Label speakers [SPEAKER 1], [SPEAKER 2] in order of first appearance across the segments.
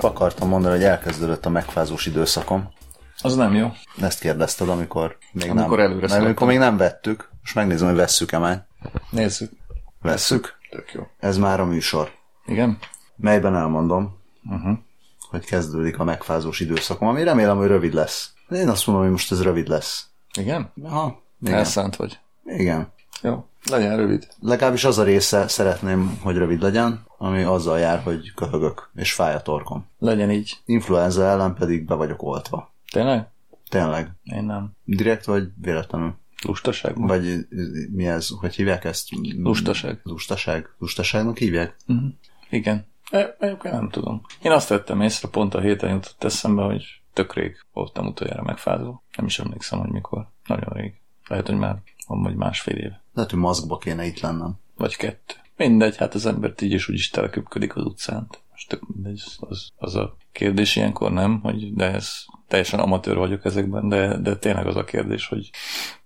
[SPEAKER 1] épp akartam mondani, hogy elkezdődött a megfázós időszakom.
[SPEAKER 2] Az nem jó.
[SPEAKER 1] Ezt kérdezted, amikor még
[SPEAKER 2] Amikor
[SPEAKER 1] nem.
[SPEAKER 2] előre
[SPEAKER 1] Meg amikor még nem vettük. Most megnézem, hogy vesszük-e már.
[SPEAKER 2] Nézzük.
[SPEAKER 1] Vesszük.
[SPEAKER 2] Tök jó.
[SPEAKER 1] Ez már a műsor.
[SPEAKER 2] Igen?
[SPEAKER 1] Melyben elmondom,
[SPEAKER 2] Uh-huh.
[SPEAKER 1] hogy kezdődik a megfázós időszakom, ami remélem, hogy rövid lesz. Én azt mondom, hogy most ez rövid lesz.
[SPEAKER 2] Igen?
[SPEAKER 1] Aha, igen.
[SPEAKER 2] Elszánt vagy.
[SPEAKER 1] igen.
[SPEAKER 2] Jó. Legyen rövid.
[SPEAKER 1] Legalábbis az a része szeretném, hogy rövid legyen, ami azzal jár, hogy köhögök, és fáj a torkom.
[SPEAKER 2] Legyen így.
[SPEAKER 1] Influenza ellen pedig be vagyok oltva.
[SPEAKER 2] Tényleg?
[SPEAKER 1] Tényleg.
[SPEAKER 2] Én nem.
[SPEAKER 1] Direkt vagy véletlenül?
[SPEAKER 2] Lustaság?
[SPEAKER 1] Vagy ö, mi ez? Hogy hívják ezt?
[SPEAKER 2] Lustaság.
[SPEAKER 1] Lustaság? Lustaságnak hívják?
[SPEAKER 2] Uh-huh. Igen. E, egyébként nem tudom. Én azt vettem észre, pont a héten jutott eszembe, hogy tök rég voltam utoljára megfázó. Nem is emlékszem, hogy mikor. Nagyon rég. Lehet, hogy már van vagy másfél év.
[SPEAKER 1] Lehet, hogy maszkba kéne itt lennem.
[SPEAKER 2] Vagy kettő. Mindegy, hát az embert így is úgy is teleköpködik az utcán. Most tök mindegy, az, az, a kérdés ilyenkor nem, hogy de ez teljesen amatőr vagyok ezekben, de, de tényleg az a kérdés, hogy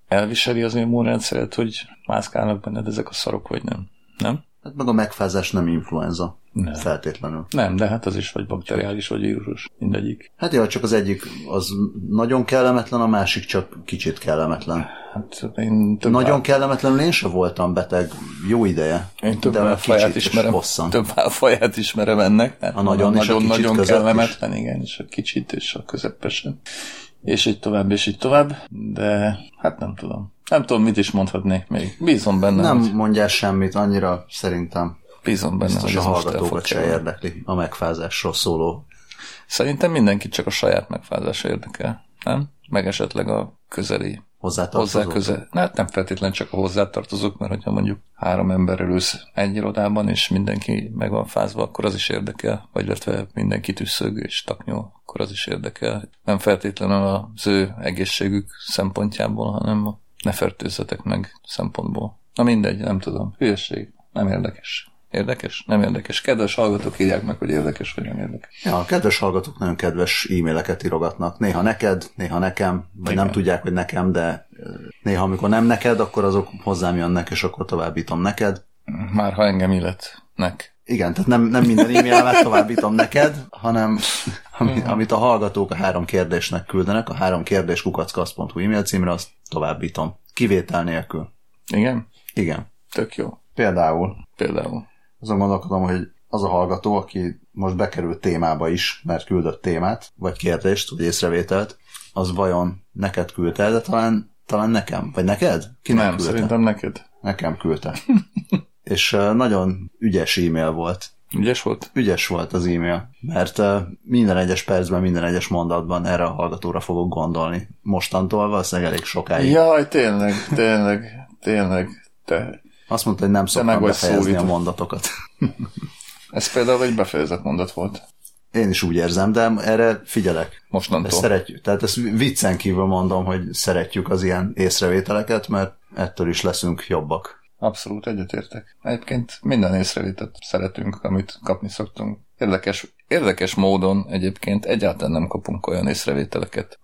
[SPEAKER 2] elviseli az immunrendszeret, hogy mászkálnak benned ezek a szarok, vagy nem? Nem?
[SPEAKER 1] Hát meg a megfázás nem influenza.
[SPEAKER 2] Nem.
[SPEAKER 1] Feltétlenül.
[SPEAKER 2] Nem, de hát az is vagy bakteriális, vagy vírusos. Mindegyik.
[SPEAKER 1] Hát jó, csak az egyik az nagyon kellemetlen, a másik csak kicsit kellemetlen.
[SPEAKER 2] Hát én több
[SPEAKER 1] Nagyon kellemetlenül én sem voltam beteg jó ideje.
[SPEAKER 2] Én több
[SPEAKER 1] de a
[SPEAKER 2] faját
[SPEAKER 1] is
[SPEAKER 2] ismerem,
[SPEAKER 1] hosszan.
[SPEAKER 2] több faját ismerem ennek. Tehát
[SPEAKER 1] A nagyon a
[SPEAKER 2] nagyon,
[SPEAKER 1] kicsit
[SPEAKER 2] nagyon kellemetlen, igen, és a kicsit, és a közepesen. És így tovább, és így tovább, de hát nem tudom. Nem tudom, mit is mondhatnék még. Bízom benne,
[SPEAKER 1] Nem
[SPEAKER 2] hogy,
[SPEAKER 1] mondjál semmit, annyira szerintem
[SPEAKER 2] bízom benne,
[SPEAKER 1] biztos
[SPEAKER 2] hogy
[SPEAKER 1] a hallgatókat se érdekli a megfázásról szóló.
[SPEAKER 2] Szerintem mindenki csak a saját megfázása érdekel, nem? Meg esetleg a közeli hozzá közel. Hát nem feltétlen csak a hozzátartozók, mert hogyha mondjuk három emberrel ülsz egy irodában, és mindenki meg van fázva, akkor az is érdekel, vagy illetve mindenki tüsszög és taknyol, akkor az is érdekel. Nem feltétlenül az ő egészségük szempontjából, hanem a ne fertőzzetek meg szempontból. Na mindegy, nem tudom. Hülyeség. Nem érdekes. Érdekes? Nem érdekes. Kedves hallgatók, írják meg, hogy érdekes vagy nem érdekes.
[SPEAKER 1] Ja, a kedves hallgatók nagyon kedves e-maileket írogatnak. Néha neked, néha nekem, vagy
[SPEAKER 2] Igen.
[SPEAKER 1] nem tudják, hogy nekem, de néha amikor nem neked, akkor azok hozzám jönnek, és akkor továbbítom neked.
[SPEAKER 2] Már ha engem illetnek.
[SPEAKER 1] Igen, tehát nem, nem minden e-mailemet továbbítom neked, hanem ami, amit a hallgatók a három kérdésnek küldenek, a három kérdés kukackasz.hu e-mail címre, azt továbbítom. Kivétel nélkül.
[SPEAKER 2] Igen?
[SPEAKER 1] Igen.
[SPEAKER 2] Tök jó.
[SPEAKER 1] Például
[SPEAKER 2] Például.
[SPEAKER 1] azon gondolkodom, hogy az a hallgató, aki most bekerült témába is, mert küldött témát, vagy kérdést, vagy észrevételt, az vajon neked küldte, de talán, talán nekem, vagy neked? Kinek
[SPEAKER 2] Nem,
[SPEAKER 1] küldte?
[SPEAKER 2] szerintem neked.
[SPEAKER 1] Nekem küldte. És nagyon ügyes e-mail volt.
[SPEAKER 2] Ügyes volt?
[SPEAKER 1] Ügyes volt az e-mail, mert minden egyes percben, minden egyes mondatban erre a hallgatóra fogok gondolni. Mostantól valószínűleg elég sokáig.
[SPEAKER 2] Jaj, tényleg, tényleg, tényleg. Te.
[SPEAKER 1] Azt mondta, hogy nem szoktam befejezni a
[SPEAKER 2] szólítva.
[SPEAKER 1] mondatokat.
[SPEAKER 2] Ez például egy befejezett mondat volt.
[SPEAKER 1] Én is úgy érzem, de erre figyelek. Ezt
[SPEAKER 2] Mostantól.
[SPEAKER 1] szeretjük. Tehát ezt viccen kívül mondom, hogy szeretjük az ilyen észrevételeket, mert ettől is leszünk jobbak.
[SPEAKER 2] Abszolút egyetértek. Egyébként minden észrevételt szeretünk, amit kapni szoktunk. Érdekes, érdekes módon egyébként egyáltalán nem kapunk olyan észrevételeket,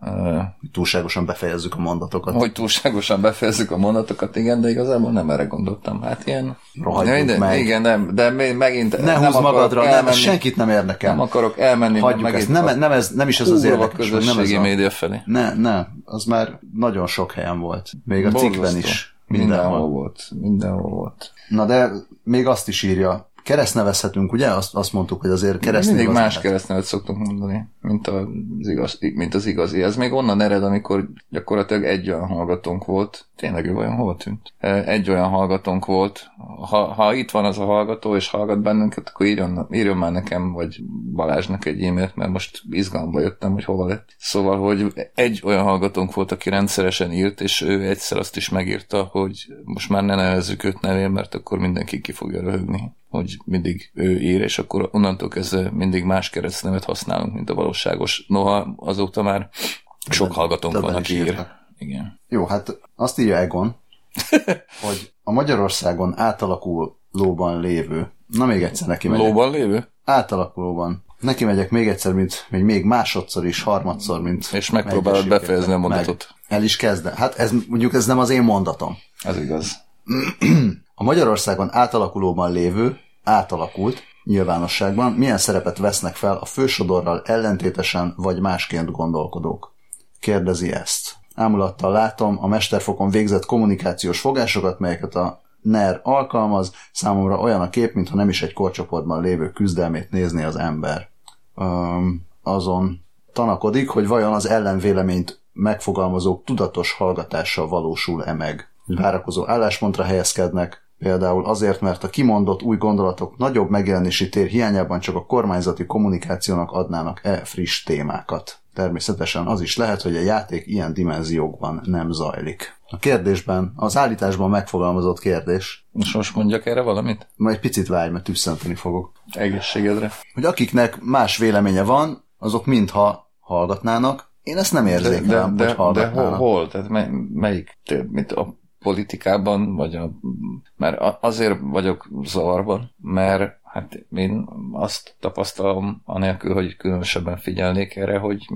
[SPEAKER 1] Túlságosan befejezzük a mondatokat.
[SPEAKER 2] hogy túlságosan befejezzük a mondatokat, igen, de igazából nem erre gondoltam. Hát ilyen...
[SPEAKER 1] Rohadjunk
[SPEAKER 2] Minden-
[SPEAKER 1] meg.
[SPEAKER 2] Igen, nem, de megint
[SPEAKER 1] ne
[SPEAKER 2] nem
[SPEAKER 1] húzz magadra, nem,
[SPEAKER 2] elmenni,
[SPEAKER 1] ez senkit nem érdekel.
[SPEAKER 2] nem akarok elmenni,
[SPEAKER 1] Hagyjuk ezt. Nem, nem, ez, nem is ez az érdekes. Nem ez a...
[SPEAKER 2] média felé.
[SPEAKER 1] Ne, ne, az már nagyon sok helyen volt. Még a cikkben
[SPEAKER 2] Borzasztó.
[SPEAKER 1] is.
[SPEAKER 2] Mindenhol
[SPEAKER 1] Mindenhol.
[SPEAKER 2] volt. Mindenhol volt.
[SPEAKER 1] Na de még azt is írja, kereszt nevezhetünk, ugye? Azt, azt mondtuk, hogy azért kereszt
[SPEAKER 2] Mindig más keresztnevet szoktunk mondani, mint az, igaz, mint az igazi. Ez még onnan ered, amikor gyakorlatilag egy olyan hallgatónk volt. Tényleg ő olyan hol tűnt? Egy olyan hallgatónk volt. Ha, ha itt van az a hallgató, és hallgat bennünket, akkor írjon, írjon már nekem, vagy Balázsnak egy e-mailt, mert most izgalomba jöttem, hogy hova lett. Szóval, hogy egy olyan hallgatónk volt, aki rendszeresen írt, és ő egyszer azt is megírta, hogy most már ne nevezzük őt nevén, mert akkor mindenki ki fogja röhögni hogy mindig ő ír, és akkor onnantól kezdve mindig más keresztnevet használunk, mint a valóságos. Noha azóta már sok hallgatónk
[SPEAKER 1] többen
[SPEAKER 2] van, aki ír. Igen.
[SPEAKER 1] Jó, hát azt írja Egon, hogy a Magyarországon átalakulóban lévő, na még egyszer neki megyek.
[SPEAKER 2] Lóban lévő?
[SPEAKER 1] Átalakulóban. Neki megyek még egyszer, mint még, még másodszor is, harmadszor, mint...
[SPEAKER 2] És megpróbálod befejezni a
[SPEAKER 1] Meg.
[SPEAKER 2] mondatot.
[SPEAKER 1] El is kezdem. Hát ez mondjuk ez nem az én mondatom.
[SPEAKER 2] Ez igaz.
[SPEAKER 1] A Magyarországon átalakulóban lévő, átalakult, nyilvánosságban, milyen szerepet vesznek fel a fősodorral ellentétesen vagy másként gondolkodók. Kérdezi ezt. Ámulattal látom a mesterfokon végzett kommunikációs fogásokat, melyeket a NER alkalmaz, számomra olyan a kép, mintha nem is egy korcsoportban lévő küzdelmét nézni az ember. Um, azon tanakodik, hogy vajon az ellenvéleményt megfogalmazók tudatos hallgatással valósul-e meg. Várakozó álláspontra helyezkednek, például azért, mert a kimondott új gondolatok nagyobb megjelenési tér hiányában csak a kormányzati kommunikációnak adnának-e friss témákat. Természetesen az is lehet, hogy a játék ilyen dimenziókban nem zajlik. A kérdésben, az állításban megfogalmazott kérdés.
[SPEAKER 2] És most mondjak erre valamit?
[SPEAKER 1] Majd picit várj, mert tüsszenteni fogok.
[SPEAKER 2] Egészségedre.
[SPEAKER 1] Hogy akiknek más véleménye van, azok mintha hallgatnának. Én ezt nem érzékelem,
[SPEAKER 2] de, de,
[SPEAKER 1] hogy hallgatnának.
[SPEAKER 2] De hol? hol? Tehát mely, melyik? Mint a politikában, vagy a, mert azért vagyok zavarban, mert hát én azt tapasztalom, anélkül, hogy különösebben figyelnék erre, hogy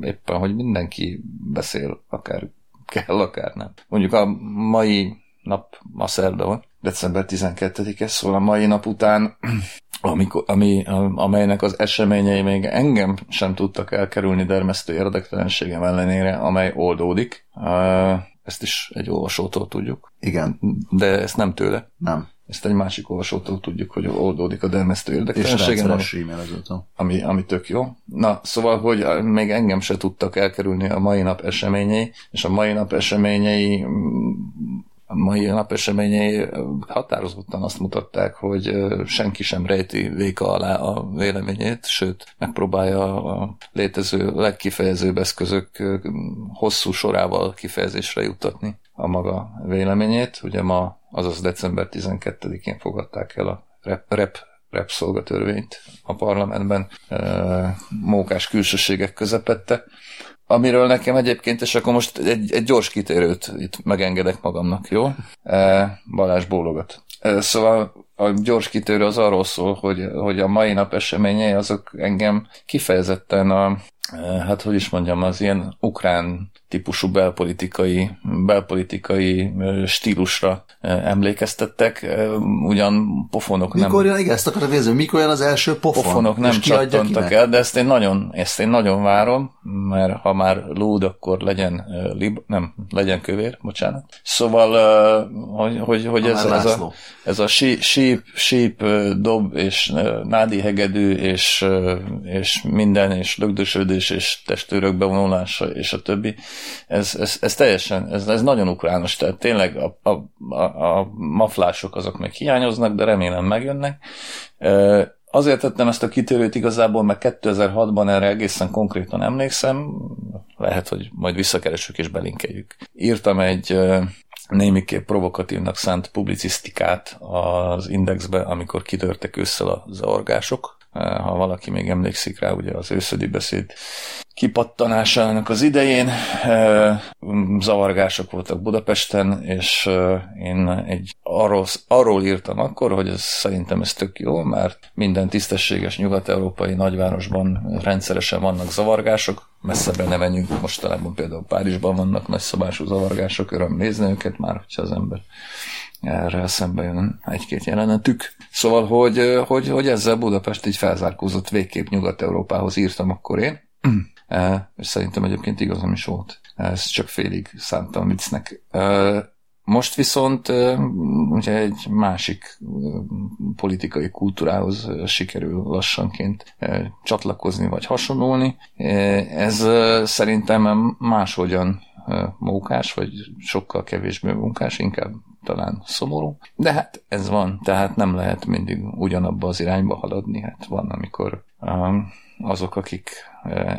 [SPEAKER 2] éppen, hogy mindenki beszél, akár kell, akár nem. Mondjuk a mai nap, ma szerda van, december 12-e, szóval a mai nap után, amikor, ami, amelynek az eseményei még engem sem tudtak elkerülni dermesztő érdektelenségem ellenére, amely oldódik. Ezt is egy olvasótól tudjuk.
[SPEAKER 1] Igen.
[SPEAKER 2] De ezt nem tőle.
[SPEAKER 1] Nem.
[SPEAKER 2] Ezt egy másik olvasótól tudjuk, hogy oldódik a dermesztő
[SPEAKER 1] És
[SPEAKER 2] érdektelenségem.
[SPEAKER 1] rendszeres e-mailezőtől.
[SPEAKER 2] ami, ami tök jó. Na, szóval, hogy még engem se tudtak elkerülni a mai nap eseményei, és a mai nap eseményei a mai nap eseményei határozottan azt mutatták, hogy senki sem rejti véka alá a véleményét, sőt, megpróbálja a létező legkifejezőbb eszközök hosszú sorával kifejezésre juttatni a maga véleményét. Ugye ma, azaz december 12-én fogadták el a rep, rep repszolgatörvényt a parlamentben mókás külsőségek közepette, amiről nekem egyébként, és akkor most egy, egy gyors kitérőt itt megengedek magamnak, jó? Balázs bólogat. Szóval a gyors kitérő az arról szól, hogy, hogy a mai nap eseményei azok engem kifejezetten a, hát hogy is mondjam, az ilyen ukrán típusú belpolitikai, belpolitikai stílusra emlékeztettek, ugyan pofonok
[SPEAKER 1] mikor
[SPEAKER 2] nem...
[SPEAKER 1] Mikor jön, igen, ezt akarod nézni, mikor jön az első pofon?
[SPEAKER 2] Pofonok nem csattantak el, de ezt én, nagyon, ezt én nagyon várom, mert ha már lúd, akkor legyen lib, nem, legyen kövér, bocsánat. Szóval, hogy, hogy, hogy ez, ez, a, ez a síp, síp, dob, és nádi hegedű, és, és minden, és lögdösödés, és testőrök bevonulása, és a többi, ez, ez, ez teljesen, ez, ez nagyon ukrános, tehát tényleg a, a, a, a maflások azok még hiányoznak, de remélem megjönnek. Azért tettem ezt a kitérőt igazából, mert 2006-ban erre egészen konkrétan emlékszem, lehet, hogy majd visszakeresünk és belinkeljük. Írtam egy némiképp provokatívnak szánt publicisztikát az Indexbe, amikor kitörtek össze a zavargások, ha valaki még emlékszik rá, ugye az őszödi beszéd kipattanásának az idején. Zavargások voltak Budapesten, és én egy arról, arról írtam akkor, hogy ez, szerintem ez tök jó, mert minden tisztességes nyugat-európai nagyvárosban rendszeresen vannak zavargások, messzebbre ne menjünk, mostanában például Párizsban vannak nagyszabású zavargások, öröm nézni őket már, hogyha az ember erre szembe jön egy-két jelenetük. Szóval, hogy, hogy, hogy ezzel Budapest így felzárkózott végképp Nyugat-Európához írtam akkor én, és szerintem egyébként igazam is volt. Ez csak félig szántam viccnek. Most viszont ugye egy másik politikai kultúrához sikerül lassanként csatlakozni vagy hasonlulni. Ez szerintem máshogyan mókás, vagy sokkal kevésbé munkás, inkább talán szomorú. De hát ez van, tehát nem lehet mindig ugyanabba az irányba haladni. Hát van, amikor um, azok, akik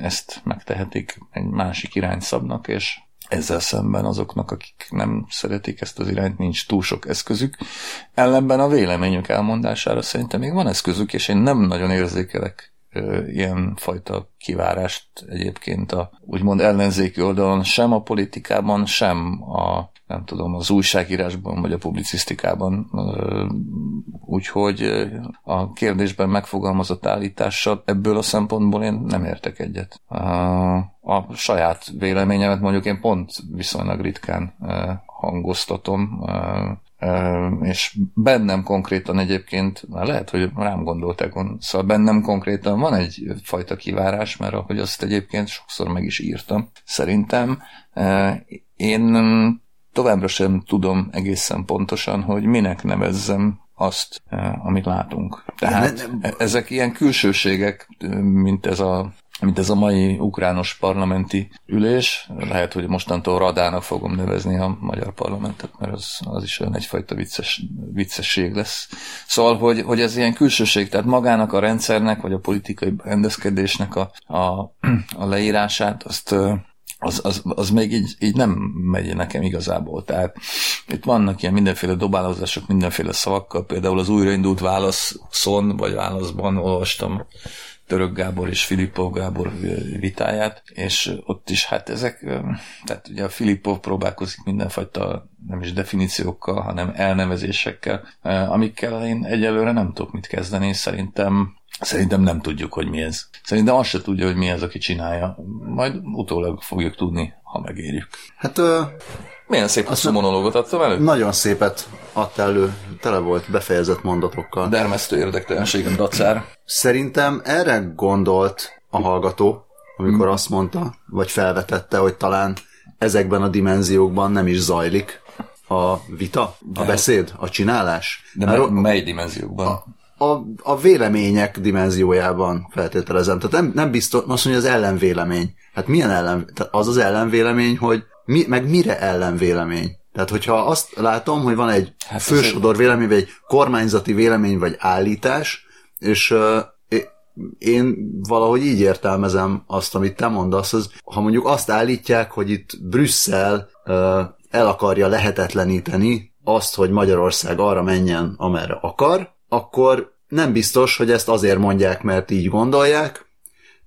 [SPEAKER 2] ezt megtehetik, egy másik irány szabnak, és ezzel szemben azoknak, akik nem szeretik ezt az irányt, nincs túl sok eszközük. Ellenben a véleményük elmondására szerintem még van eszközük, és én nem nagyon érzékelek ilyen fajta kivárást egyébként a úgymond ellenzéki oldalon, sem a politikában, sem a nem tudom, az újságírásban vagy a publicisztikában. Úgyhogy a kérdésben megfogalmazott állítással ebből a szempontból én nem értek egyet. A saját véleményemet mondjuk én pont viszonylag ritkán hangoztatom, és bennem konkrétan egyébként, lehet, hogy rám gondolták, szóval bennem konkrétan van egy fajta kivárás, mert ahogy azt egyébként sokszor meg is írtam, szerintem én továbbra sem tudom egészen pontosan, hogy minek nevezzem azt, amit látunk. Tehát ezek ilyen külsőségek, mint ez a mint ez a mai ukrános parlamenti ülés. Lehet, hogy mostantól radának fogom nevezni a magyar parlamentet, mert az, az is olyan egyfajta vicces, viccesség lesz. Szóval, hogy, hogy ez ilyen külsőség, tehát magának a rendszernek, vagy a politikai rendezkedésnek a, a, a leírását, azt az, az, az még így, így nem megy nekem igazából. Tehát itt vannak ilyen mindenféle dobálózások, mindenféle szavakkal, például az újraindult válaszon, vagy válaszban olvastam Török Gábor és Filippov Gábor vitáját, és ott is hát ezek, tehát ugye a Filippov próbálkozik mindenfajta nem is definíciókkal, hanem elnevezésekkel, amikkel én egyelőre nem tudok mit kezdeni, szerintem Szerintem nem tudjuk, hogy mi ez. Szerintem azt se tudja, hogy mi ez, aki csinálja. Majd utólag fogjuk tudni, ha megérjük.
[SPEAKER 1] Hát ö,
[SPEAKER 2] milyen szép hosszú monológot adtam elő?
[SPEAKER 1] Nagyon szépet adta elő, tele volt befejezett mondatokkal.
[SPEAKER 2] Dermesztő érdektelenségem dacár.
[SPEAKER 1] Szerintem erre gondolt a hallgató, amikor hmm. azt mondta, vagy felvetette, hogy talán ezekben a dimenziókban nem is zajlik a vita, a beszéd, a csinálás.
[SPEAKER 2] De mely, mely dimenziókban? A,
[SPEAKER 1] a, a vélemények dimenziójában feltételezem. Tehát nem, nem biztos, azt mondja, az ellenvélemény. Hát milyen ellen, tehát az az ellenvélemény, hogy mi, meg mire ellenvélemény? Tehát, hogyha azt látom, hogy van egy hát fősodor vélemény, vagy egy kormányzati vélemény, vagy állítás, és uh, én valahogy így értelmezem azt, amit te mondasz, az, ha mondjuk azt állítják, hogy itt Brüsszel uh, el akarja lehetetleníteni azt, hogy Magyarország arra menjen, amerre akar, akkor nem biztos, hogy ezt azért mondják, mert így gondolják,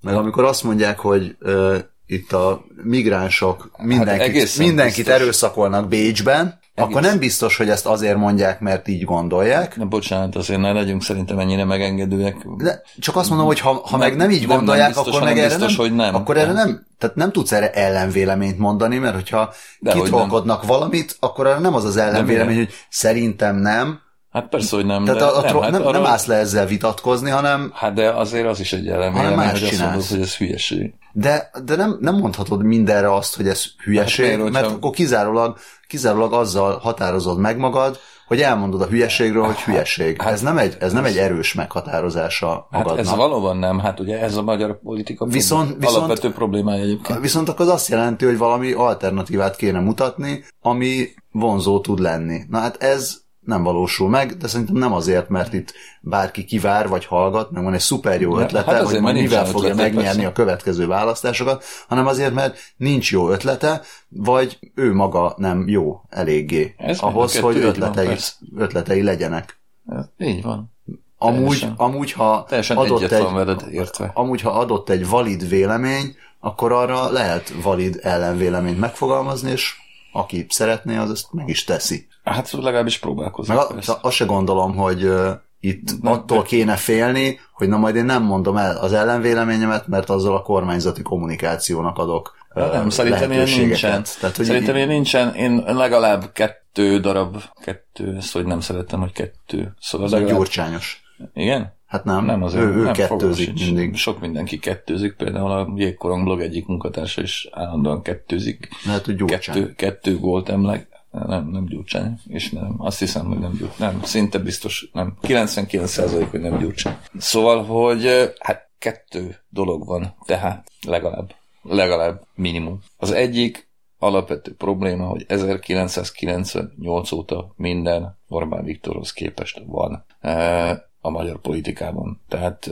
[SPEAKER 1] meg amikor azt mondják, hogy uh, itt a migránsok mindenkit, hát mindenkit erőszakolnak Bécsben, Egész. akkor nem biztos, hogy ezt azért mondják, mert így gondolják.
[SPEAKER 2] Na bocsánat, azért ne legyünk szerintem ennyire megengedőek.
[SPEAKER 1] De csak azt mondom, hogy ha, ha meg nem így gondolják, nem biztos, akkor meg erre biztos, nem, hogy nem. Akkor erre nem, tehát nem tudsz erre ellenvéleményt mondani, mert hogyha De kitrolkodnak valamit, akkor erre nem az az ellenvélemény, hogy szerintem nem,
[SPEAKER 2] Hát persze, hogy nem.
[SPEAKER 1] Tehát de, a, a nem, hát nem, arra... nem állsz le ezzel vitatkozni, hanem...
[SPEAKER 2] Hát de azért az is egy ellenvélemény, hogy azt mondod, hogy ez hülyeség.
[SPEAKER 1] De, de nem, nem mondhatod mindenre azt, hogy ez hülyeség, hát, mert, mert akkor kizárólag, kizárólag azzal határozod meg magad, hogy elmondod a hülyeségről, hogy hülyeség. Hát, ez nem egy, ez nem egy erős meghatározása magadnak.
[SPEAKER 2] Hát ez valóban nem, hát ugye ez a magyar politika viszont, viszont, alapvető problémája egyébként.
[SPEAKER 1] Viszont akkor az azt jelenti, hogy valami alternatívát kéne mutatni, ami vonzó tud lenni. Na hát ez nem valósul meg, de szerintem nem azért, mert itt bárki kivár vagy hallgat, meg van egy szuper jó ötlete, hát hogy majd mivel fogja ötlete, megnyerni persze. a következő választásokat, hanem azért, mert nincs jó ötlete, vagy ő maga nem jó eléggé Ez ahhoz, hogy ötletei, van, ötletei legyenek.
[SPEAKER 2] Így van.
[SPEAKER 1] Amúgy, teljesen, amúgy, ha
[SPEAKER 2] teljesen adott egy, veled értve.
[SPEAKER 1] amúgy, ha adott egy valid vélemény, akkor arra lehet valid ellenvéleményt megfogalmazni, és aki szeretné, az ezt meg is teszi.
[SPEAKER 2] Hát legalábbis próbálkozik. Meg
[SPEAKER 1] a, azt se gondolom, hogy itt nem, attól kéne félni, hogy na majd én nem mondom el az ellenvéleményemet, mert azzal a kormányzati kommunikációnak adok
[SPEAKER 2] uh, Nem, szerintem ilyen nincsen. Tehát, hogy szerintem ilyen nincsen. Én legalább kettő darab, kettő, ezt hogy nem szeretem, hogy kettő.
[SPEAKER 1] Szóval legalább... gyurcsányos.
[SPEAKER 2] Igen?
[SPEAKER 1] Hát nem, nem azért, ő, ő nem kettőzik mindig.
[SPEAKER 2] Sok mindenki kettőzik, például a Jégkorong blog egyik munkatársa is állandóan kettőzik.
[SPEAKER 1] Lehet, hogy
[SPEAKER 2] kettő, kettő gólt emleg, nem, nem Gyurcsány, és nem, azt hiszem, hogy nem Gyurcsány, nem, szinte biztos, nem, 99% hogy nem Gyurcsány. Szóval, hogy hát kettő dolog van, tehát legalább, legalább minimum. Az egyik alapvető probléma, hogy 1998 óta minden Orbán Viktorhoz képest van a magyar politikában. Tehát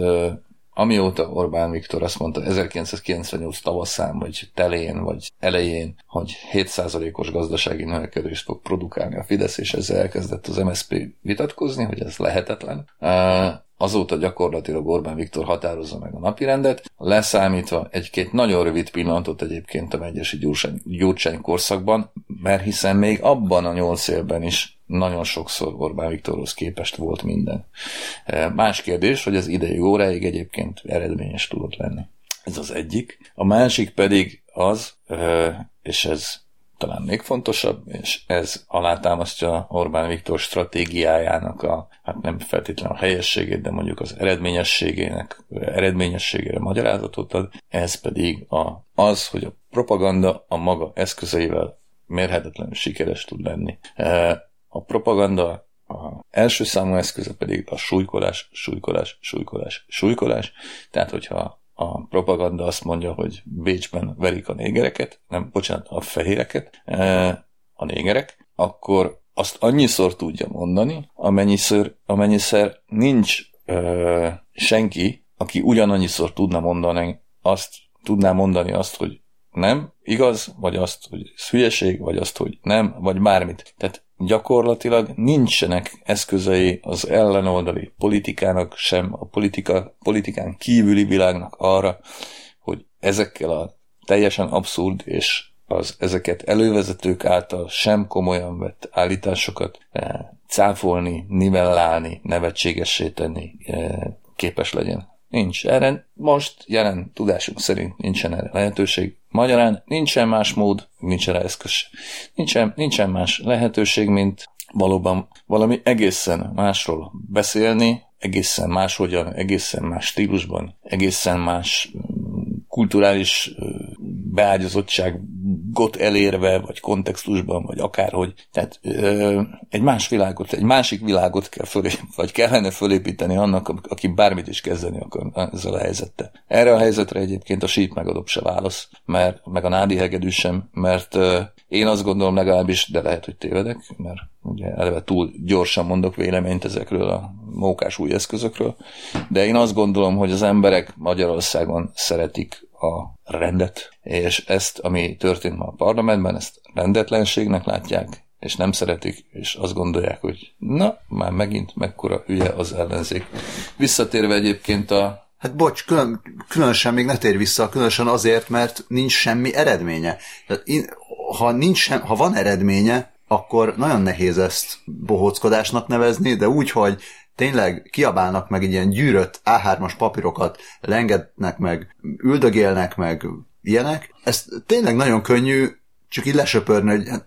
[SPEAKER 2] amióta Orbán Viktor azt mondta 1998 tavaszán, vagy telén, vagy elején, hogy 7%-os gazdasági növekedést fog produkálni a Fidesz, és ezzel elkezdett az MSZP vitatkozni, hogy ez lehetetlen. Azóta gyakorlatilag Orbán Viktor határozza meg a napirendet, leszámítva egy-két nagyon rövid pillanatot egyébként a Megyesi Gyurcsány, Gyurcsány korszakban, mert hiszen még abban a nyolc évben is nagyon sokszor Orbán Viktorhoz képest volt minden. E, más kérdés, hogy az idei óráig egyébként eredményes tudott lenni. Ez az egyik. A másik pedig az, e, és ez talán még fontosabb, és ez alátámasztja Orbán Viktor stratégiájának a, hát nem feltétlenül a helyességét, de mondjuk az eredményességének, eredményességére magyarázatot ad, ez pedig a, az, hogy a propaganda a maga eszközeivel mérhetetlenül sikeres tud lenni. E, a propaganda a első számú eszköze pedig a súlykolás, súlykolás, súlykolás, súlykolás. Tehát, hogyha a propaganda azt mondja, hogy Bécsben verik a négereket, nem, bocsánat, a fehéreket, e, a négerek, akkor azt annyiszor tudja mondani, amennyiszer, amennyiszer nincs ö, senki, aki ugyanannyiszor tudna mondani azt, tudná mondani azt, hogy nem, igaz, vagy azt, hogy ez hülyeség, vagy azt, hogy nem, vagy bármit. Tehát gyakorlatilag nincsenek eszközei az ellenoldali politikának sem, a politika, politikán kívüli világnak arra, hogy ezekkel a teljesen abszurd és az ezeket elővezetők által sem komolyan vett állításokat eh, cáfolni, nivellálni, nevetségessé tenni eh, képes legyen. Nincs erre, most jelen tudásunk szerint nincsen erre lehetőség. Magyarán nincsen más mód, nincsen rá eszköz. Nincsen, nincsen más lehetőség, mint valóban valami egészen másról beszélni, egészen máshogyan, egészen más stílusban, egészen más mm, kulturális beágyazottságot elérve, vagy kontextusban, vagy akárhogy. Tehát ö, egy más világot, egy másik világot kell fölé, vagy kellene fölépíteni annak, aki bármit is kezdeni akar ezzel a helyzettel. Erre a helyzetre egyébként a síp megadob se válasz, mert, meg a nádi hegedű sem, mert ö, én azt gondolom legalábbis, de lehet, hogy tévedek, mert ugye eleve túl gyorsan mondok véleményt ezekről a mókás új eszközökről, de én azt gondolom, hogy az emberek Magyarországon szeretik a rendet, és ezt, ami történt ma a parlamentben, ezt rendetlenségnek látják, és nem szeretik, és azt gondolják, hogy na, már megint mekkora hülye az ellenzék. Visszatérve egyébként a
[SPEAKER 1] Hát bocs, külön, különösen még ne tér vissza, különösen azért, mert nincs semmi eredménye. Ha, nincs sem, ha van eredménye, akkor nagyon nehéz ezt bohóckodásnak nevezni, de úgy, hogy tényleg kiabálnak meg ilyen gyűrött A3-as papírokat, lengetnek meg, üldögélnek meg, ilyenek. Ez tényleg nagyon könnyű csak így lesöpörni, hogy hát,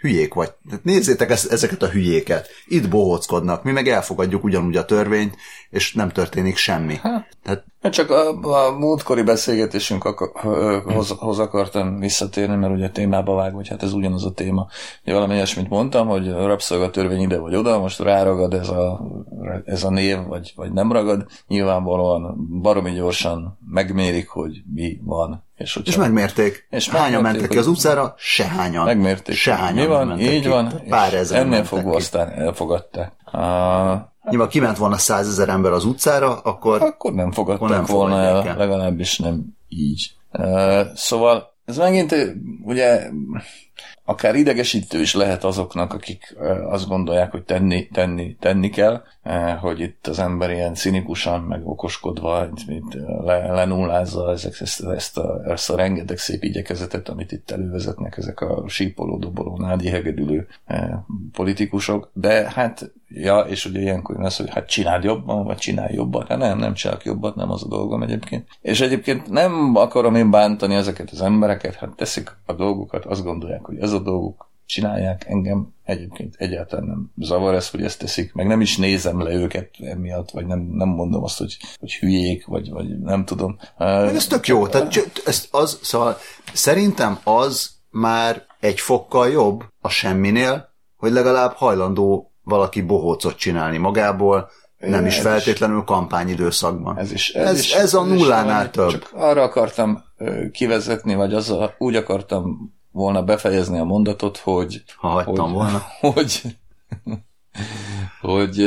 [SPEAKER 1] hülyék vagy. Hát nézzétek ezt, ezeket a hülyéket. Itt bohóckodnak, mi meg elfogadjuk ugyanúgy a törvényt, és nem történik semmi. Hát,
[SPEAKER 2] Tehát... Csak a, a múltkori beszélgetésünkhoz akartam visszatérni, mert ugye témába vág, hogy hát ez ugyanaz a téma. Ugye valami ilyesmit mondtam, hogy a rabszolgatörvény ide vagy oda, most ráragad ez a, ez a név, vagy, vagy nem ragad. Nyilvánvalóan baromi gyorsan megmérik, hogy mi van
[SPEAKER 1] és, és megmérték. És hányan mentek ki az utcára? Sehányan.
[SPEAKER 2] Megmérték.
[SPEAKER 1] Sehányan
[SPEAKER 2] Mi van? Így ki. van. Pár ezer Ennél fogva aztán elfogadták.
[SPEAKER 1] Nyilván kiment volna százezer ember az utcára, akkor...
[SPEAKER 2] Akkor nem fogadták akkor nem volna el, el, legalábbis nem így. Uh, szóval ez megint ugye akár idegesítő is lehet azoknak, akik azt gondolják, hogy tenni, tenni, tenni kell, hogy itt az ember ilyen cinikusan, meg okoskodva mint le, lenullázza ezek, ezt, ezt, a, ezt a rengeteg szép igyekezetet, amit itt elővezetnek ezek a sípoló, doboló, nádi hegedülő politikusok, de hát ja, és ugye ilyenkor az, hogy hát csináld jobban, vagy csinálj jobban. Hát nem, nem csinálok jobban, nem az a dolgom egyébként. És egyébként nem akarom én bántani ezeket az embereket, hát teszik a dolgukat, azt gondolják, hogy ez a dolguk, csinálják, engem egyébként egyáltalán nem zavar ez, hogy ezt teszik, meg nem is nézem le őket emiatt, vagy nem, nem mondom azt, hogy, hogy hülyék, vagy, vagy nem tudom.
[SPEAKER 1] Meg ez tök jó, tehát ez az, szóval szerintem az már egy fokkal jobb a semminél, hogy legalább hajlandó valaki bohócot csinálni magából, nem is feltétlenül kampányidőszakban.
[SPEAKER 2] Ez, is,
[SPEAKER 1] ez, ez, is, ez a nullánál több. Csak
[SPEAKER 2] arra akartam kivezetni, vagy az a, úgy akartam volna befejezni a mondatot, hogy...
[SPEAKER 1] Ha hagytam
[SPEAKER 2] hogy,
[SPEAKER 1] volna.
[SPEAKER 2] Hogy, hogy,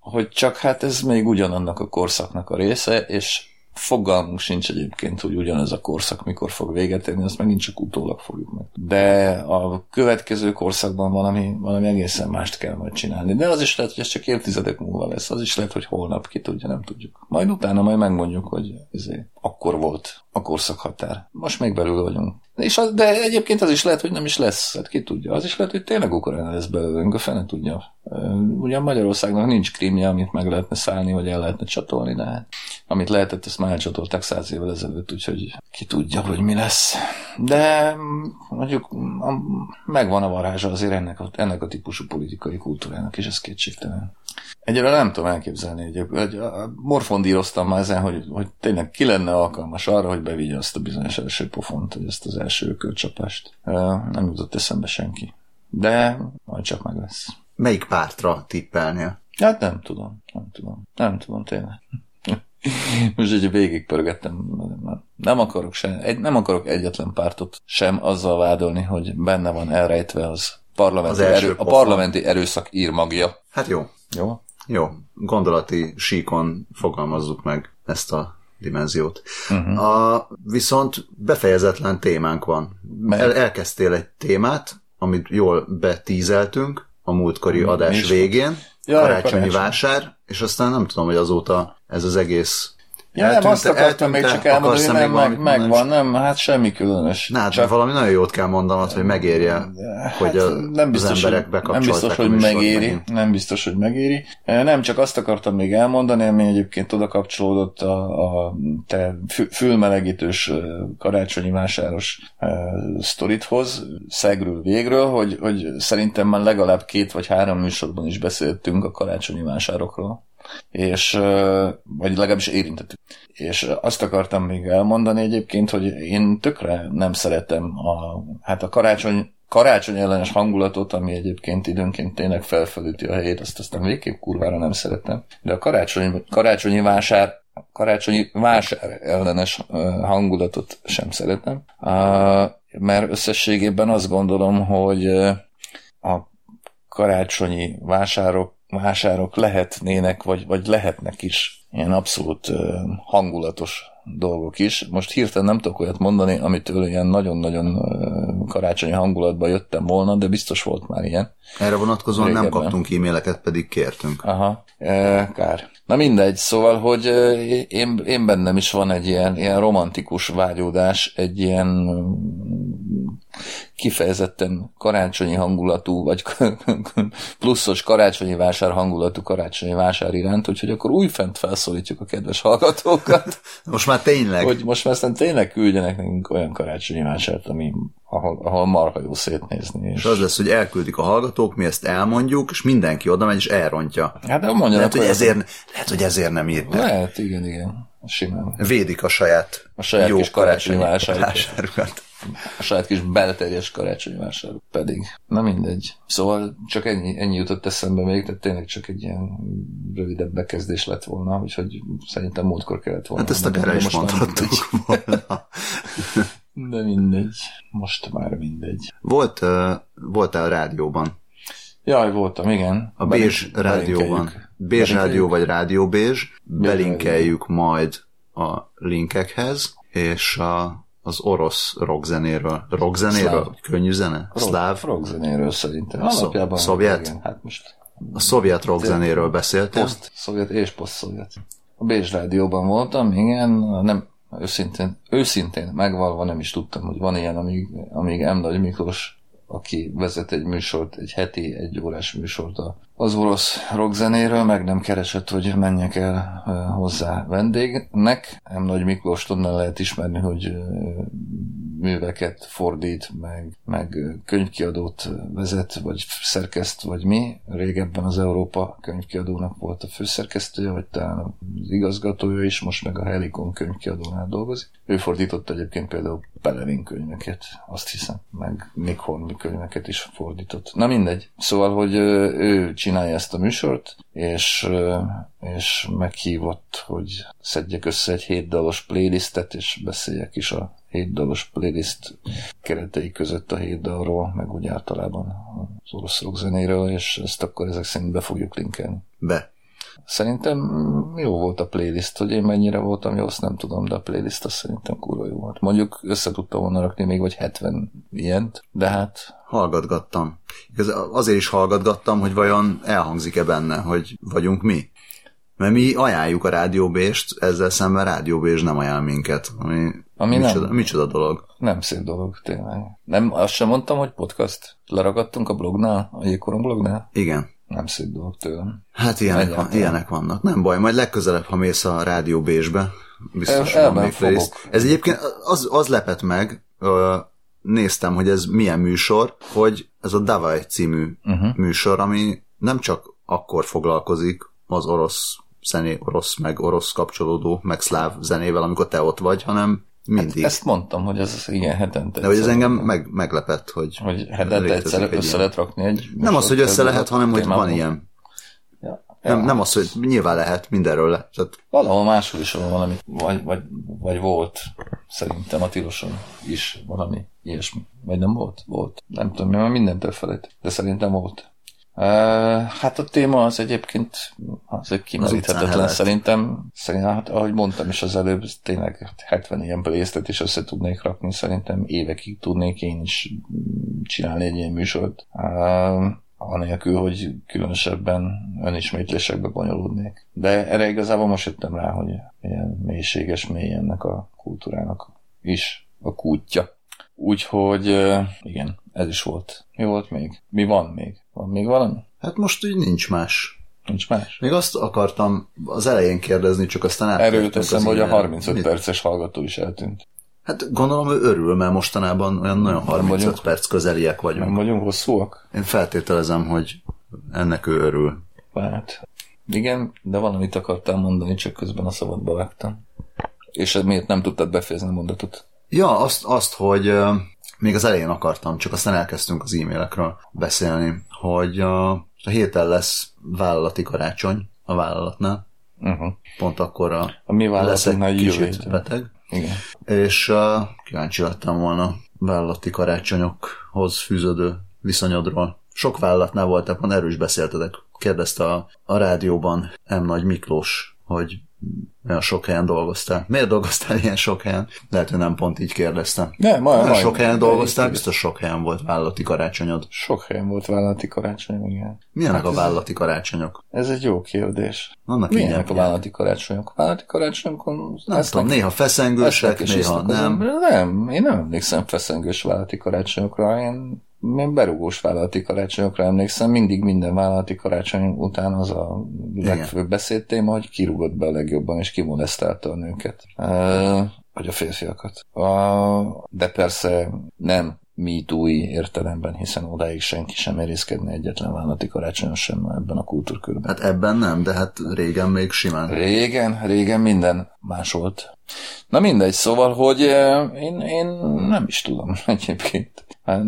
[SPEAKER 2] hogy csak hát ez még ugyanannak a korszaknak a része, és Fogalmunk sincs egyébként, hogy ugyanez a korszak mikor fog véget érni, azt megint csak utólag fogjuk meg. De a következő korszakban valami, valami egészen mást kell majd csinálni. De az is lehet, hogy ez csak évtizedek múlva lesz, az is lehet, hogy holnap ki tudja, nem tudjuk. Majd utána majd megmondjuk, hogy ezért akkor volt a korszakhatár. Most még belül vagyunk. És az, de egyébként az is lehet, hogy nem is lesz. Hát ki tudja. Az is lehet, hogy tényleg Ukrajna lesz belőlünk, a fene tudja. Ugyan Magyarországnak nincs krímje, amit meg lehetne szállni, vagy el lehetne csatolni, de hát, amit lehetett, ezt már elcsatolták száz évvel ezelőtt, úgyhogy ki tudja, hogy mi lesz. De mondjuk megvan a varázsa azért ennek a, ennek a típusú politikai kultúrának, és ez kétségtelen. Egyelőre nem tudom elképzelni, hogy, hogy morfondíroztam már ezen, hogy, hogy tényleg ki lenne alkalmas arra, hogy bevigye azt a bizonyos első pofont, hogy ezt az első körcsapást. Nem jutott eszembe senki. De majd csak meg lesz.
[SPEAKER 1] Melyik pártra tippelnél?
[SPEAKER 2] Hát nem tudom, nem tudom, nem tudom tényleg. Most egy végigpörgettem, nem akarok, sem, egy, nem akarok egyetlen pártot sem azzal vádolni, hogy benne van elrejtve az parlamenti, az erő, a parlamenti erőszak írmagja.
[SPEAKER 1] Hát jó.
[SPEAKER 2] Jó?
[SPEAKER 1] Jó. Gondolati síkon fogalmazzuk meg ezt a dimenziót. Uh-huh. A, viszont befejezetlen témánk van. El, elkezdtél egy témát, amit jól betízeltünk a múltkori adás végén, ja, karácsonyi karácsony. vásár, és aztán nem tudom, hogy azóta ez az egész
[SPEAKER 2] Ja, nem, azt akartam még csak elmondani, hogy nem, meg, megvan, nem, hát semmi különös.
[SPEAKER 1] Na, hát csak... valami nagyon jót kell mondanod, hogy megérje, hát hogy a, nem biztos, az emberek bekapcsolták.
[SPEAKER 2] Nem biztos, hogy megéri, megint. nem biztos, hogy megéri. Nem, csak azt akartam még elmondani, ami egyébként oda kapcsolódott a, a te fülmelegítős karácsonyi vásáros sztorithoz, szegről végről, hogy, hogy szerintem már legalább két vagy három műsorban is beszéltünk a karácsonyi vásárokról és vagy legalábbis érintettük. És azt akartam még elmondani egyébként, hogy én tökre nem szeretem a, hát a karácsony karácsony ellenes hangulatot, ami egyébként időnként tényleg felfelüti a helyét, azt aztán végképp kurvára nem szeretem. De a karácsonyi, karácsonyi vásár karácsonyi vásár ellenes hangulatot sem szeretem, mert összességében azt gondolom, hogy a karácsonyi vásárok vásárok lehetnének, vagy, vagy lehetnek is ilyen abszolút hangulatos dolgok is. Most hirtelen nem tudok olyat mondani, amitől ilyen nagyon-nagyon karácsonyi hangulatba jöttem volna, de biztos volt már ilyen.
[SPEAKER 1] Erre vonatkozóan Régebben. nem kaptunk e-maileket, pedig kértünk.
[SPEAKER 2] Aha, kár. Na mindegy, szóval, hogy én, én bennem is van egy ilyen, ilyen romantikus vágyódás, egy ilyen kifejezetten karácsonyi hangulatú, vagy pluszos karácsonyi vásár hangulatú karácsonyi vásár iránt, úgyhogy akkor újfent felszólítjuk a kedves hallgatókat.
[SPEAKER 1] most már tényleg.
[SPEAKER 2] Hogy most már aztán tényleg küldjenek nekünk olyan karácsonyi vásárt, ami, ahol, ahol marha jó szétnézni.
[SPEAKER 1] És... és az lesz, hogy elküldik a hallgatók, mi ezt elmondjuk, és mindenki oda megy, és elrontja.
[SPEAKER 2] Hát de mondja,
[SPEAKER 1] lehet, hogy ezért, lehet, hogy ezért nem írt
[SPEAKER 2] Lehet, igen, igen. Simán.
[SPEAKER 1] Védik a saját,
[SPEAKER 2] a saját jó kis karácsonyi, vásárukat a saját kis belterjes karácsonyi vásárok pedig. Na mindegy. Szóval csak ennyi, ennyi jutott eszembe még, tehát tényleg csak egy ilyen rövidebb bekezdés lett volna, úgyhogy szerintem múltkor kellett volna.
[SPEAKER 1] Hát ezt akár is mondhattuk volna.
[SPEAKER 2] De mindegy. Most már mindegy.
[SPEAKER 1] Volt, uh, voltál a rádióban?
[SPEAKER 2] Jaj, voltam, igen.
[SPEAKER 1] A Bézs rádióban. Bézs rádió vagy Rádió Bézs. Belinkeljük majd a linkekhez, és a az orosz rockzenéről. Rockzenéről? Szláv. Könnyű zene?
[SPEAKER 2] Rock, Szláv? Rockzenéről szerintem.
[SPEAKER 1] Alapjában szovjet?
[SPEAKER 2] Igen, hát most...
[SPEAKER 1] A szovjet rockzenéről beszéltél?
[SPEAKER 2] Poszt, szovjet és poszt-szovjet. A Bézs rádióban voltam, igen, nem, őszintén, őszintén megvalva nem is tudtam, hogy van ilyen, amíg, amíg M. Nagy Miklós aki vezet egy műsort, egy heti, egy órás műsort az orosz rockzenéről, meg nem keresett, hogy menjek el hozzá vendégnek. Nem Nagy Miklós onnan lehet ismerni, hogy műveket fordít, meg, meg könyvkiadót vezet, vagy szerkeszt, vagy mi. Régebben az Európa könyvkiadónak volt a főszerkesztője, vagy talán az igazgatója is, most meg a Helikon könyvkiadónál dolgozik. Ő fordított egyébként például Pelerin könyveket, azt hiszem, meg Nick Hornby könyveket is fordított. Na mindegy. Szóval, hogy ő csinálja ezt a műsort, és, és meghívott, hogy szedjek össze egy hétdalos playlistet, és beszéljek is a hétdalos playlist keretei között a hét dalról, meg úgy általában az orosz rockzenéről, és ezt akkor ezek szerint be fogjuk linkelni.
[SPEAKER 1] Be.
[SPEAKER 2] Szerintem jó volt a playlist, hogy én mennyire voltam jó, azt nem tudom, de a playlist azt szerintem kurva jó volt. Mondjuk össze tudtam volna rakni még vagy 70 ilyent, de hát...
[SPEAKER 1] Hallgatgattam. Azért is hallgatgattam, hogy vajon elhangzik-e benne, hogy vagyunk mi. Mert mi ajánljuk a rádióbést, ezzel szemben rádióbés nem ajánl minket, ami,
[SPEAKER 2] Ami
[SPEAKER 1] micsoda,
[SPEAKER 2] nem.
[SPEAKER 1] micsoda dolog.
[SPEAKER 2] Nem szép dolog, tényleg. Nem, azt sem mondtam, hogy podcast. Leragadtunk a blognál, a Jégkoron blognál.
[SPEAKER 1] Igen.
[SPEAKER 2] Nem szép dolog tőlem.
[SPEAKER 1] Hát ilyenek, van, ilyenek vannak. Nem baj, majd legközelebb, ha mész a rádióbésbe, biztos
[SPEAKER 2] El-
[SPEAKER 1] van még. Ez egyébként az, az lepett meg, néztem, hogy ez milyen műsor, hogy ez a Davaj című
[SPEAKER 2] Uh-huh.
[SPEAKER 1] műsor, ami nem csak akkor foglalkozik az orosz zené, orosz meg orosz kapcsolódó, meg szláv zenével, amikor te ott vagy, hanem mindig.
[SPEAKER 2] Ezt mondtam, hogy ez igen hetente.
[SPEAKER 1] De hogy ez engem meg, meglepett, hogy,
[SPEAKER 2] Hogy hetente egyszer
[SPEAKER 1] egy
[SPEAKER 2] össze lehet rakni egy...
[SPEAKER 1] Nem az, hogy össze lehet, hanem hogy van ilyen.
[SPEAKER 2] Ja.
[SPEAKER 1] Nem,
[SPEAKER 2] Ja.
[SPEAKER 1] nem az, hogy nyilván lehet, mindenről lehet. Tehát
[SPEAKER 2] Valahol máshol is van valami, vagy, vagy, vagy volt, szerintem a Tiloson is valami ilyesmi. Vagy nem volt? Volt. Nem tudom, mi már mindent elfelejt, de szerintem volt. Uh, hát a téma az egyébként az egy kimeríthetetlen szerintem. Szerintem, hát, ahogy mondtam is az előbb, tényleg 70 ilyen playlist is össze tudnék rakni, szerintem évekig tudnék én is csinálni egy ilyen műsort. Uh, anélkül, hogy különösebben önismétlésekbe bonyolódnék. De erre igazából most jöttem rá, hogy ilyen mélységes mély ennek a kultúrának is a kútja. Úgyhogy igen, ez is volt. Mi volt még? Mi van még? Van még valami?
[SPEAKER 1] Hát most így nincs más.
[SPEAKER 2] Nincs más?
[SPEAKER 1] Még azt akartam az elején kérdezni, csak aztán
[SPEAKER 2] Erről
[SPEAKER 1] átértünk
[SPEAKER 2] teszem, hogy a
[SPEAKER 1] e-mailre.
[SPEAKER 2] 35
[SPEAKER 1] Mit?
[SPEAKER 2] perces hallgató is eltűnt.
[SPEAKER 1] Hát gondolom ő örül, mert mostanában olyan nagyon 35
[SPEAKER 2] vagyunk.
[SPEAKER 1] perc közeliek vagyunk.
[SPEAKER 2] Nem vagyunk hosszúak?
[SPEAKER 1] Én feltételezem, hogy ennek ő örül.
[SPEAKER 2] Hát, igen, de valamit akartál mondani, csak közben a szabadba vágtam. És miért nem tudtad befejezni a mondatot?
[SPEAKER 1] Ja, azt, azt hogy még az elején akartam, csak aztán elkezdtünk az e-mailekről beszélni, hogy uh, a héten lesz vállalati karácsony a vállalatnál.
[SPEAKER 2] Uh-huh.
[SPEAKER 1] Pont akkor a
[SPEAKER 2] A mi
[SPEAKER 1] leszek kicsit
[SPEAKER 2] héten.
[SPEAKER 1] beteg.
[SPEAKER 2] Igen.
[SPEAKER 1] És uh, kíváncsi lettem volna vállalati karácsonyokhoz fűződő viszonyodról. Sok vállalatnál voltak, pont erről is beszéltetek. Kérdezte a, a rádióban M. Nagy Miklós, hogy olyan sok helyen dolgoztál. Miért dolgoztál ilyen sok helyen? Lehet, hogy nem pont így kérdeztem.
[SPEAKER 2] Ne, ma,
[SPEAKER 1] Olyan
[SPEAKER 2] ma,
[SPEAKER 1] sok helyen dolgoztál, biztos sok helyen volt vállalati karácsonyod.
[SPEAKER 2] Sok helyen volt vállalati karácsony, igen.
[SPEAKER 1] Milyenek
[SPEAKER 2] Hát
[SPEAKER 1] a
[SPEAKER 2] ez-
[SPEAKER 1] vállalati karácsonyok?
[SPEAKER 2] Ez egy jó kérdés.
[SPEAKER 1] Vannak
[SPEAKER 2] Milyenek a vállalati karácsonyok? A vállalati karácsonyokon
[SPEAKER 1] Nem tudom, néha feszengősek, néha
[SPEAKER 2] az
[SPEAKER 1] nem.
[SPEAKER 2] Nem, én nem emlékszem feszengős vállalati karácsonyokra, én berugós vállalati karácsonyokra emlékszem, mindig minden vállalati karácsony után az a legfőbb beszédtéma, hogy kirúgott be a legjobban, és kimolesztálta a nőket. Uh, vagy a férfiakat. Uh, de persze nem MeToo-i értelemben, hiszen odáig senki sem merészkedne egyetlen vállalati karácsonyon sem ebben a kultúrkörben.
[SPEAKER 1] Hát ebben nem, de hát régen még simán.
[SPEAKER 2] Régen, régen minden más volt. Na mindegy, szóval, hogy én, én nem is tudom egyébként. Hát,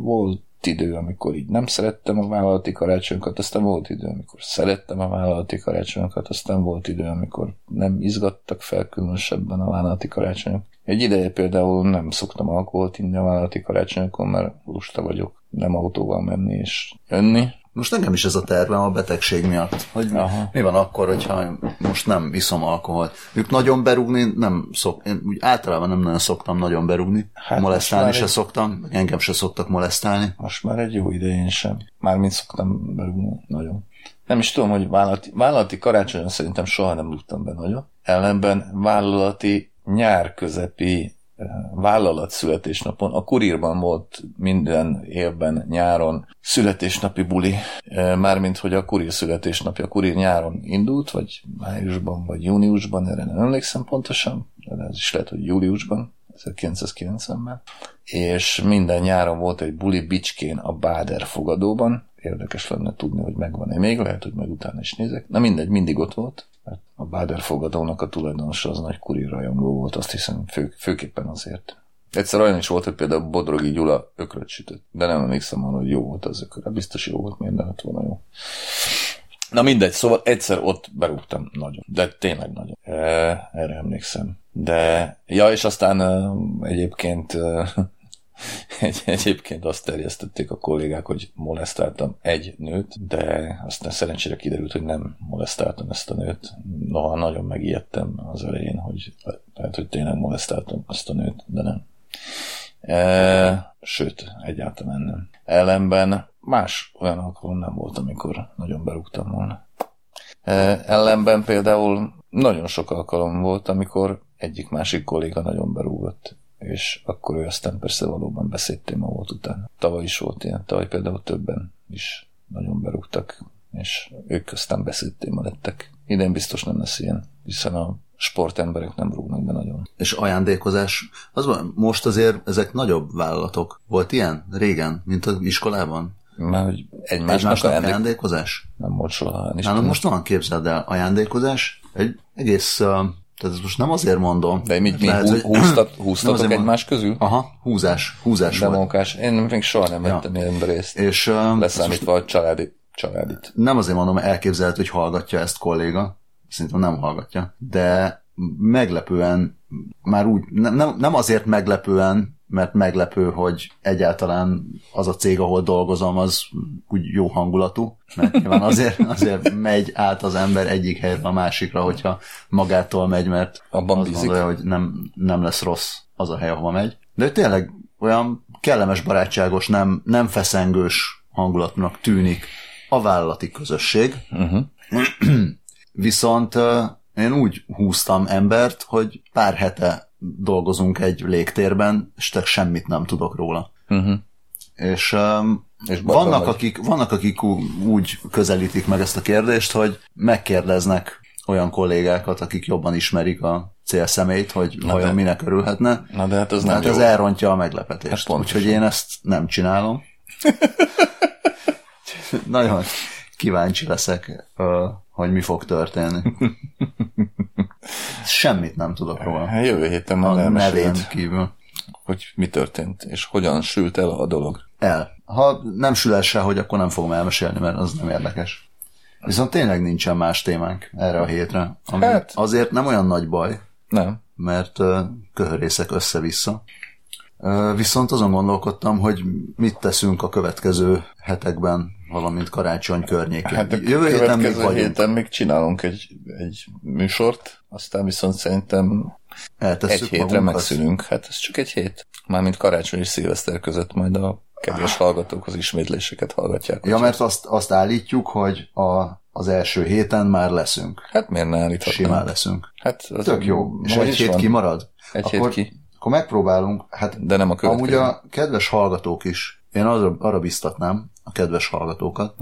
[SPEAKER 2] volt idő, amikor így nem szerettem a vállalati karácsonyokat, aztán volt idő, amikor szerettem a vállalati karácsonyokat, aztán volt idő, amikor nem izgattak fel különösebben a vállalati karácsonyok. Egy ideje például nem szoktam alkoholt inni a vállalati karácsonyokon, mert lusta vagyok nem autóval menni és jönni.
[SPEAKER 1] Most nekem is ez a tervem a betegség miatt, hogy
[SPEAKER 2] Aha.
[SPEAKER 1] mi van akkor, hogyha most nem iszom alkoholt. Ők nagyon berúgni nem szok, én úgy általában nem nagyon szoktam nagyon berúgni,
[SPEAKER 2] Hát
[SPEAKER 1] molesztálni se
[SPEAKER 2] egy-
[SPEAKER 1] szoktam, engem se szoktak molesztálni.
[SPEAKER 2] Most már egy jó idején sem. Mármint szoktam berúgni nagyon. Nem is tudom, hogy vállalati, vállalati karácsonyon szerintem soha nem rúgtam be nagyon. Ellenben vállalati nyár közepi eh, vállalat születésnapon, a kurírban volt minden évben nyáron születésnapi buli, eh, mármint hogy a kurír születésnapja, a kurír nyáron indult, vagy májusban, vagy júniusban, erre nem emlékszem pontosan, de ez is lehet, hogy júliusban, 1990-ben, és minden nyáron volt egy buli Bicskén a Báder fogadóban, érdekes lenne tudni, hogy megvan-e még, lehet, hogy meg utána is nézek. Na mindegy, mindig ott volt, a Báder fogadónak a tulajdonosa az nagy kurír rajongó volt, azt hiszem fő, főképpen azért. Egyszer olyan is volt, hogy például Bodrogi Gyula ökröt sütött, de nem emlékszem arra, hogy jó volt az ökör. Biztos jó volt, miért nem lett volna jó. Na mindegy, szóval egyszer ott berúgtam nagyon, de tényleg nagyon. E, erre emlékszem. De, ja, és aztán egyébként egy, egyébként azt terjesztették a kollégák, hogy molesztáltam egy nőt, de aztán szerencsére kiderült, hogy nem molesztáltam ezt a nőt. Noha nagyon megijedtem az elején, hogy lehet, hogy tényleg molesztáltam azt a nőt, de nem. E, sőt, egyáltalán nem. Ellenben más olyan alkalom nem volt, amikor nagyon berúgtam volna. E, ellenben például nagyon sok alkalom volt, amikor egyik-másik kolléga nagyon berúgott, és akkor ő aztán persze valóban beszédtéma volt utána. Tavaly is volt ilyen, tavaly például többen is nagyon berúgtak, és ők aztán beszédtéma lettek. Idén biztos nem lesz ilyen, hiszen a sportemberek nem rúgnak be nagyon.
[SPEAKER 1] És ajándékozás, az van, most azért ezek nagyobb vállalatok. Volt ilyen régen, mint az iskolában?
[SPEAKER 2] Mert hogy egymásnak,
[SPEAKER 1] Egymásnak
[SPEAKER 2] ajándék...
[SPEAKER 1] ajándékozás?
[SPEAKER 2] nem volt soha.
[SPEAKER 1] Nálam most van, képzeld el, ajándékozás, egy egész, uh, tehát ezt most nem azért mondom.
[SPEAKER 2] De mit, mi
[SPEAKER 1] lehet,
[SPEAKER 2] hú,
[SPEAKER 1] hogy-
[SPEAKER 2] húztat,
[SPEAKER 1] Nem
[SPEAKER 2] húztatok
[SPEAKER 1] azért
[SPEAKER 2] egymás közül?
[SPEAKER 1] Aha, húzás, húzás
[SPEAKER 2] De munkás. Én még soha nem vettem ilyen részt.
[SPEAKER 1] És uh,
[SPEAKER 2] Leszámítva a családi, családit.
[SPEAKER 1] nem azért mondom, elképzelhető, hogy hallgatja ezt kolléga, szerintem nem hallgatja, de meglepően, már úgy, nem, nem, nem azért meglepően, mert meglepő, hogy egyáltalán az a cég, ahol dolgozom, az úgy jó hangulatú, mert nyilván azért, azért megy át az ember egyik helyről a másikra, hogyha magától megy, mert
[SPEAKER 2] Abban
[SPEAKER 1] azt
[SPEAKER 2] bízik.
[SPEAKER 1] gondolja, hogy nem, nem lesz rossz az a hely, ahova megy. De tényleg olyan kellemes, barátságos, nem, nem feszengős hangulatnak tűnik a vállalati közösség.
[SPEAKER 2] Uh-huh.
[SPEAKER 1] Viszont én úgy húztam embert, hogy pár hete dolgozunk egy légtérben, és te semmit nem tudok róla.
[SPEAKER 2] Uh-huh.
[SPEAKER 1] És, um,
[SPEAKER 2] És
[SPEAKER 1] vannak,
[SPEAKER 2] vagy.
[SPEAKER 1] akik, vannak, akik úgy közelítik meg ezt a kérdést, hogy megkérdeznek olyan kollégákat, akik jobban ismerik a célszemélyt, hogy
[SPEAKER 2] Na
[SPEAKER 1] vajon
[SPEAKER 2] de-
[SPEAKER 1] minek örülhetne.
[SPEAKER 2] Na de hát az nem
[SPEAKER 1] Hát
[SPEAKER 2] jó.
[SPEAKER 1] ez elrontja a meglepetést.
[SPEAKER 2] Hát.
[SPEAKER 1] Úgyhogy én ezt nem csinálom. Nagyon kíváncsi leszek, hogy mi fog történni. Semmit nem tudok róla.
[SPEAKER 2] Hát Jövő héten már
[SPEAKER 1] A nevén kívül.
[SPEAKER 2] hogy mi történt, és hogyan sült el a dolog.
[SPEAKER 1] El. Ha nem sül el se, hogy akkor nem fogom elmesélni, mert az nem érdekes. Viszont tényleg nincsen más témánk erre a hétre. Ami
[SPEAKER 2] Hát.
[SPEAKER 1] azért nem olyan nagy baj,
[SPEAKER 2] Nem.
[SPEAKER 1] mert köhörészek össze-vissza. Viszont azon gondolkodtam, hogy mit teszünk a következő hetekben, valamint karácsony környékén.
[SPEAKER 2] Hát
[SPEAKER 1] Jövő héten még vagyunk.
[SPEAKER 2] héten még csinálunk egy, egy műsort, aztán viszont szerintem
[SPEAKER 1] Eltesszük
[SPEAKER 2] egy hétre megszűnünk. Hát ez csak egy hét. Mármint karácsony és szilveszter között majd a kedves hallgatók az ismétléseket hallgatják.
[SPEAKER 1] Ja, mert azt, azt állítjuk, hogy a, az első héten már leszünk.
[SPEAKER 2] Hát miért ne állíthatnánk?
[SPEAKER 1] Simán leszünk.
[SPEAKER 2] Hát az
[SPEAKER 1] Tök jó. És egy hét
[SPEAKER 2] van.
[SPEAKER 1] kimarad?
[SPEAKER 2] Egy
[SPEAKER 1] akkor,
[SPEAKER 2] hét ki.
[SPEAKER 1] Akkor megpróbálunk, hát
[SPEAKER 2] De nem a következő.
[SPEAKER 1] amúgy a kedves hallgatók is, én arra, arra biztatnám a kedves hallgatókat,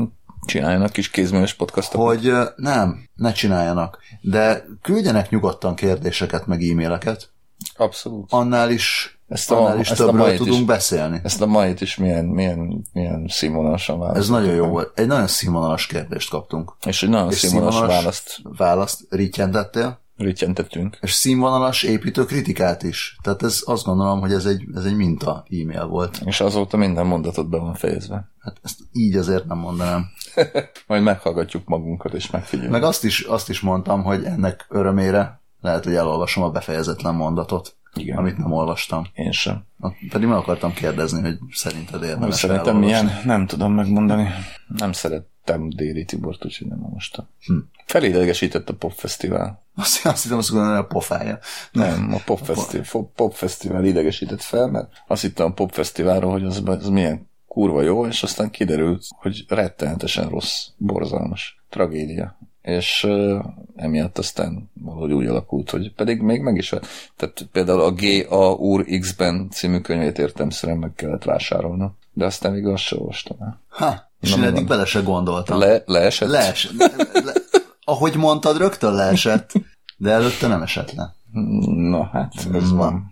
[SPEAKER 2] Csináljanak kis kézműves podcastokat.
[SPEAKER 1] hogy nem, ne csináljanak, de küldjenek nyugodtan kérdéseket, meg e-maileket,
[SPEAKER 2] Abszolút.
[SPEAKER 1] annál is,
[SPEAKER 2] Ezt a-
[SPEAKER 1] annál is
[SPEAKER 2] ezt a
[SPEAKER 1] többről
[SPEAKER 2] mait
[SPEAKER 1] tudunk
[SPEAKER 2] is.
[SPEAKER 1] beszélni.
[SPEAKER 2] Ezt a mait is milyen, milyen, milyen színvonalasan
[SPEAKER 1] Ez
[SPEAKER 2] választ.
[SPEAKER 1] nagyon jó volt. Egy nagyon színvonalas kérdést kaptunk.
[SPEAKER 2] És egy nagyon
[SPEAKER 1] És
[SPEAKER 2] színvonalas
[SPEAKER 1] színvonalas
[SPEAKER 2] választ
[SPEAKER 1] választ ritjentettél,
[SPEAKER 2] ritjentettünk.
[SPEAKER 1] és színvonalas építő kritikát is. Tehát ez azt gondolom, hogy ez egy, ez egy minta e-mail volt.
[SPEAKER 2] És azóta minden mondatot be van fejezve.
[SPEAKER 1] Hát ezt így azért nem mondanám.
[SPEAKER 2] Majd meghallgatjuk magunkat, és megfigyeljük.
[SPEAKER 1] Meg azt is, azt is mondtam, hogy ennek örömére lehet, hogy elolvasom a befejezetlen mondatot,
[SPEAKER 2] Igen.
[SPEAKER 1] amit nem olvastam.
[SPEAKER 2] Én sem.
[SPEAKER 1] Pedig meg akartam kérdezni, hogy szerinted érdemes
[SPEAKER 2] Szerintem milyen, nem tudom megmondani. Nem szerettem Déli Tibort, úgyhogy nem olvastam.
[SPEAKER 1] Hm.
[SPEAKER 2] Felidegesített a popfesztivál.
[SPEAKER 1] Azt, azt hittem, azt gondolom, a pofája.
[SPEAKER 2] Nem, a popfesztivál, popfesztivál idegesített fel, mert azt hittem a popfesztiválról, hogy az, az milyen kurva jó, és aztán kiderült, hogy rettenetesen rossz, borzalmas, tragédia. És uh, emiatt aztán valahogy úgy alakult, hogy pedig még meg is vett. Tehát például a G.A. úr X-ben című könyvét értemszerűen meg kellett vásárolnom. De aztán még azt sem olvastam el.
[SPEAKER 1] Ha, és
[SPEAKER 2] Na,
[SPEAKER 1] én eddig bele se gondoltam.
[SPEAKER 2] Le, leesett?
[SPEAKER 1] Lees, le, le, ahogy mondtad, rögtön leesett, de előtte nem esett le.
[SPEAKER 2] Na hát, ez
[SPEAKER 1] Na.
[SPEAKER 2] van.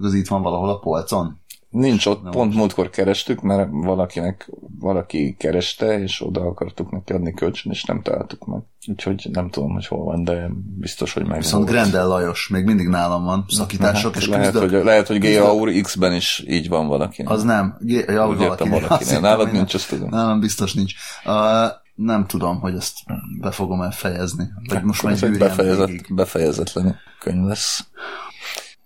[SPEAKER 1] Az itt van valahol a polcon.
[SPEAKER 2] Nincs ott, pont múltkor kerestük, mert valakinek, valaki kereste, és oda akartuk neki adni kölcsön, és nem találtuk meg. Úgyhogy nem tudom, hogy hol van, de biztos, hogy meg
[SPEAKER 1] Viszont Grendel Lajos még mindig nálam van, szakítások, és
[SPEAKER 2] lehet,
[SPEAKER 1] küzdök.
[SPEAKER 2] hogy, lehet, hogy úr X-ben is így van valaki.
[SPEAKER 1] Az nem. G- ja,
[SPEAKER 2] Úgy értem
[SPEAKER 1] valakinél.
[SPEAKER 2] valakinél. Nálad nincs,
[SPEAKER 1] nem.
[SPEAKER 2] azt tudom.
[SPEAKER 1] Nálam biztos nincs. Uh, nem tudom, hogy ezt be fogom el fejezni. Vagy most már
[SPEAKER 2] egy
[SPEAKER 1] gyűrjem
[SPEAKER 2] befejezet,
[SPEAKER 1] végig.
[SPEAKER 2] befejezetlen könyv lesz.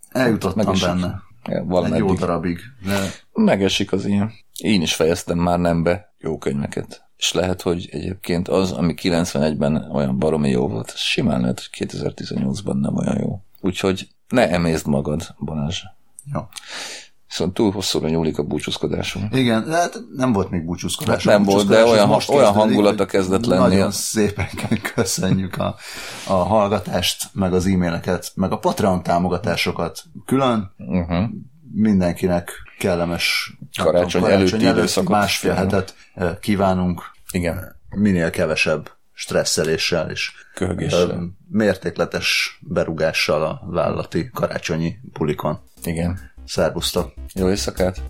[SPEAKER 1] Eljutottam
[SPEAKER 2] Meg is-
[SPEAKER 1] benne.
[SPEAKER 2] Ja,
[SPEAKER 1] Egy jó
[SPEAKER 2] valameddig.
[SPEAKER 1] darabig. De
[SPEAKER 2] Megesik az ilyen. Én is fejeztem már nem be jó könyveket. És lehet, hogy egyébként az, ami 91-ben olyan baromi jó volt, az simán lehet, hogy 2018-ban nem olyan jó. Úgyhogy ne emészd magad, Balázs.
[SPEAKER 1] jó.
[SPEAKER 2] Viszont túl hosszúra nyúlik a búcsúzkodásunk.
[SPEAKER 1] Igen, de hát nem volt még búcsúzkodás.
[SPEAKER 2] Hát nem volt, de olyan,
[SPEAKER 1] most
[SPEAKER 2] olyan hangulata kezdett lenni.
[SPEAKER 1] Nagyon szépen köszönjük a, a hallgatást, meg az e-maileket, meg a Patreon támogatásokat külön.
[SPEAKER 2] Uh-huh.
[SPEAKER 1] Mindenkinek kellemes nem
[SPEAKER 2] Karácsony előtti időszakot
[SPEAKER 1] másfél hetet kívánunk.
[SPEAKER 2] Igen.
[SPEAKER 1] Minél kevesebb stresszeléssel és
[SPEAKER 2] Köhögéssel.
[SPEAKER 1] mértékletes berugással a vállalati karácsonyi bulikon.
[SPEAKER 2] Igen.
[SPEAKER 1] Szervusztok!
[SPEAKER 2] Jó éjszakát!